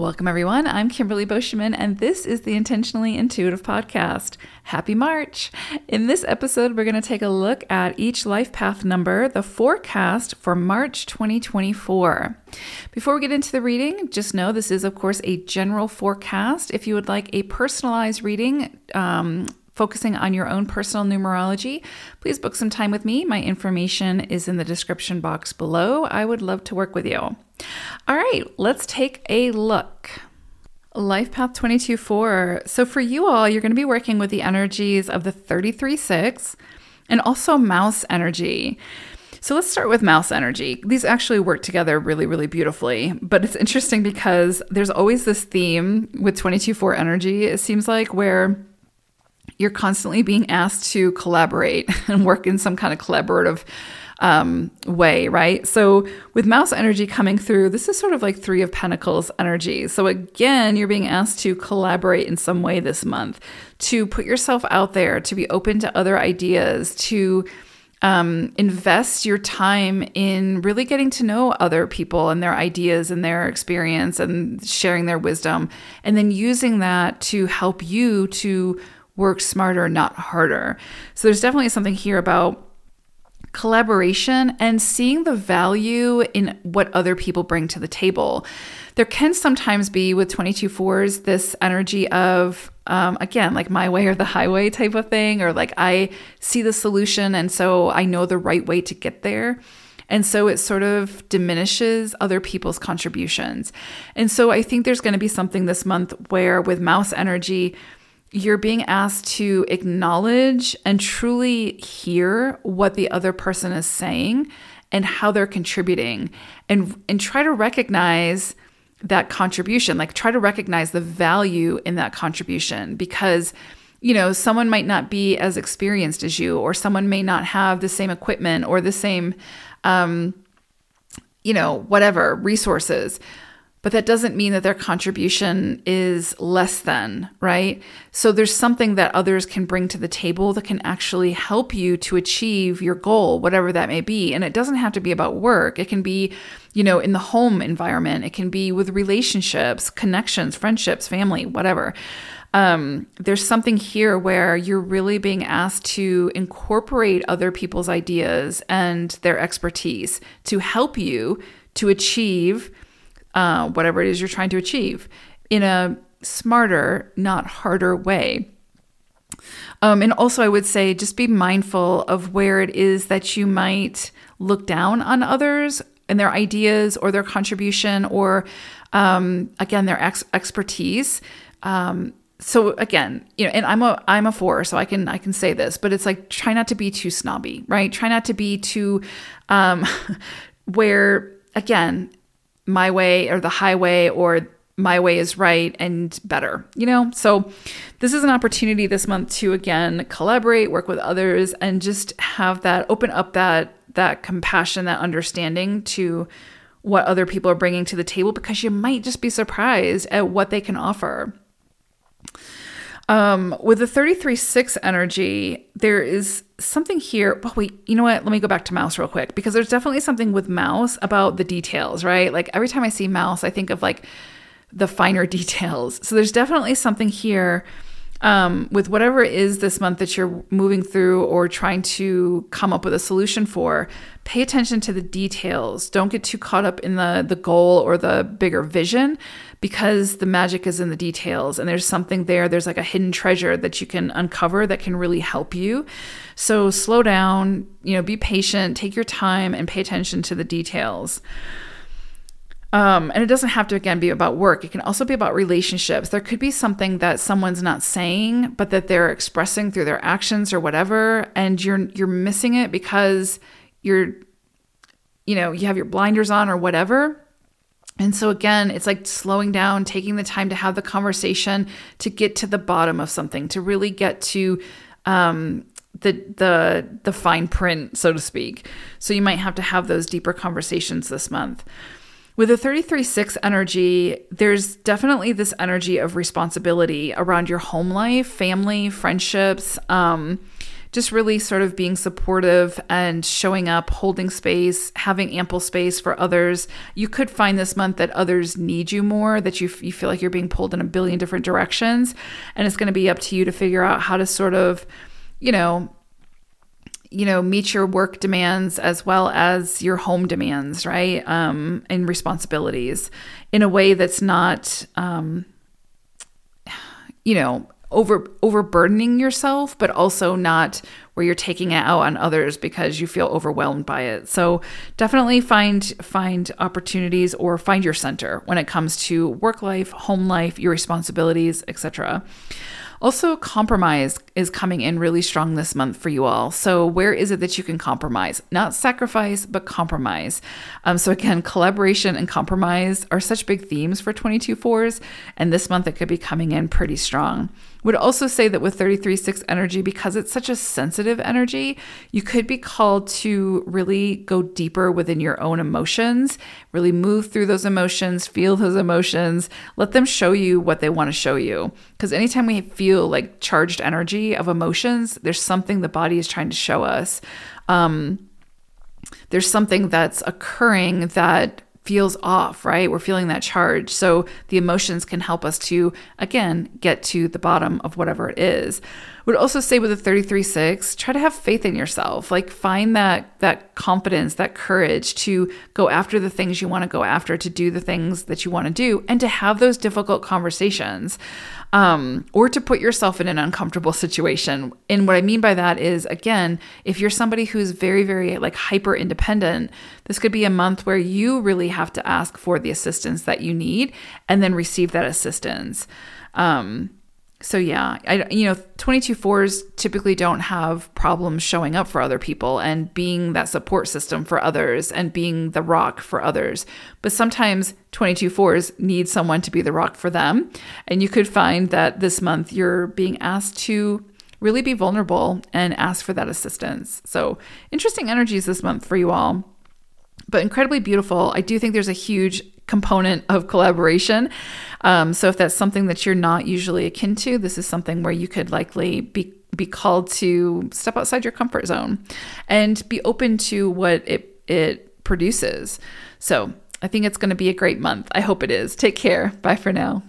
Welcome, everyone. I'm Kimberly Beauchemin, and this is the Intentionally Intuitive Podcast. Happy March! In this episode, we're going to take a look at each life path number, the forecast for March 2024. Before we get into the reading, just know this is, of course, a general forecast. If you would like a personalized reading, um, focusing on your own personal numerology, please book some time with me. My information is in the description box below. I would love to work with you. All right, let's take a look. Life Path 22 4. So, for you all, you're going to be working with the energies of the 33 6 and also mouse energy. So let's start with mouse energy. These actually work together really, really beautifully. But it's interesting because there's always this theme with 22 4 energy, it seems like, where you're constantly being asked to collaborate and work in some kind of collaborative um, way, right? So with mouse energy coming through, this is sort of like three of pentacles energy. So again, you're being asked to collaborate in some way this month, to put yourself out there, to be open to other ideas, to um, invest your time in really getting to know other people and their ideas and their experience and sharing their wisdom, and then using that to help you to work smarter, not harder. So there's definitely something here about collaboration and seeing the value in what other people bring to the table. There can sometimes be with 22 fours this energy of, um, again, like my way or the highway type of thing, or like I see the solution and so I know the right way to get there. And so it sort of diminishes other people's contributions. And so I think there's going to be something this month where with mouse energy, you're being asked to acknowledge and truly hear what the other person is saying and how they're contributing and and try to recognize that contribution like try to recognize the value in that contribution because you know someone might not be as experienced as you or someone may not have the same equipment or the same um you know whatever resources but that doesn't mean that their contribution is less than, right? So there's something that others can bring to the table that can actually help you to achieve your goal, whatever that may be. And it doesn't have to be about work. It can be, you know, in the home environment, it can be with relationships, connections, friendships, family, whatever. Um, there's something here where you're really being asked to incorporate other people's ideas and their expertise to help you to achieve uh, whatever it is you're trying to achieve in a smarter, not harder way. Um, and also, I would say just be mindful of where it is that you might look down on others and their ideas or their contribution or, um, again, their ex- expertise. Um, so again, you know, and I'm a I'm a four, so I can I can say this, but it's like try not to be too snobby, right? Try not to be too, um, where again, my way or the highway or my way is right and better, you know? So, this is an opportunity this month to again collaborate, work with others, and just have that open up that that compassion, that understanding to what other people are bringing to the table because you might just be surprised at what they can offer. Um, with the 33 6 energy, there is something here. Oh, wait, you know what? Let me go back to mouse real quick because there's definitely something with mouse about the details, right? Like every time I see mouse, I think of like the finer details. So there's definitely something here um, with whatever it is this month that you're moving through or trying to come up with a solution for, pay attention to the details. Don't get too caught up in the the goal or the bigger vision because the magic is in the details and there's something there. There's like a hidden treasure that you can uncover that can really help you. So slow down, you know, be patient, take your time and pay attention to the details. Um, and it doesn't have to again be about work. It can also be about relationships. There could be something that someone's not saying, but that they're expressing through their actions or whatever, and you're you're missing it because you're, you know, you have your blinders on or whatever. And so again, it's like slowing down, taking the time to have the conversation, to get to the bottom of something, to really get to um, the the the fine print, so to speak. So you might have to have those deeper conversations this month. With a 33 6 energy, there's definitely this energy of responsibility around your home life, family, friendships, um, just really sort of being supportive and showing up, holding space, having ample space for others. You could find this month that others need you more, that you, you feel like you're being pulled in a billion different directions. And it's going to be up to you to figure out how to sort of, you know, you know meet your work demands as well as your home demands right? Um and responsibilities in a way that's not um you know over overburdening yourself but also not where you're taking it out on others because you feel overwhelmed by it. So definitely find find opportunities or find your center when it comes to work life home life your responsibilities etc also, compromise is coming in really strong this month for you all. So, where is it that you can compromise? Not sacrifice, but compromise. Um, so, again, collaboration and compromise are such big themes for 22 fours, and this month it could be coming in pretty strong. Would also say that with 33 6 energy, because it's such a sensitive energy, you could be called to really go deeper within your own emotions, really move through those emotions, feel those emotions, let them show you what they want to show you. Because anytime we feel like charged energy of emotions, there's something the body is trying to show us. Um, there's something that's occurring that feels off, right? We're feeling that charge. So the emotions can help us to, again, get to the bottom of whatever it is. Would also say with a 33-6, try to have faith in yourself. Like find that that confidence, that courage to go after the things you want to go after, to do the things that you want to do, and to have those difficult conversations um, or to put yourself in an uncomfortable situation. And what I mean by that is, again, if you're somebody who's very, very like hyper independent, this could be a month where you really have to ask for the assistance that you need and then receive that assistance. Um, so yeah, I you know 22 fours typically don't have problems showing up for other people and being that support system for others and being the rock for others. But sometimes 22 fours need someone to be the rock for them, and you could find that this month you're being asked to really be vulnerable and ask for that assistance. So, interesting energies this month for you all. But incredibly beautiful. I do think there's a huge component of collaboration. Um, so if that's something that you're not usually akin to, this is something where you could likely be be called to step outside your comfort zone and be open to what it it produces. So I think it's going to be a great month. I hope it is. Take care. Bye for now.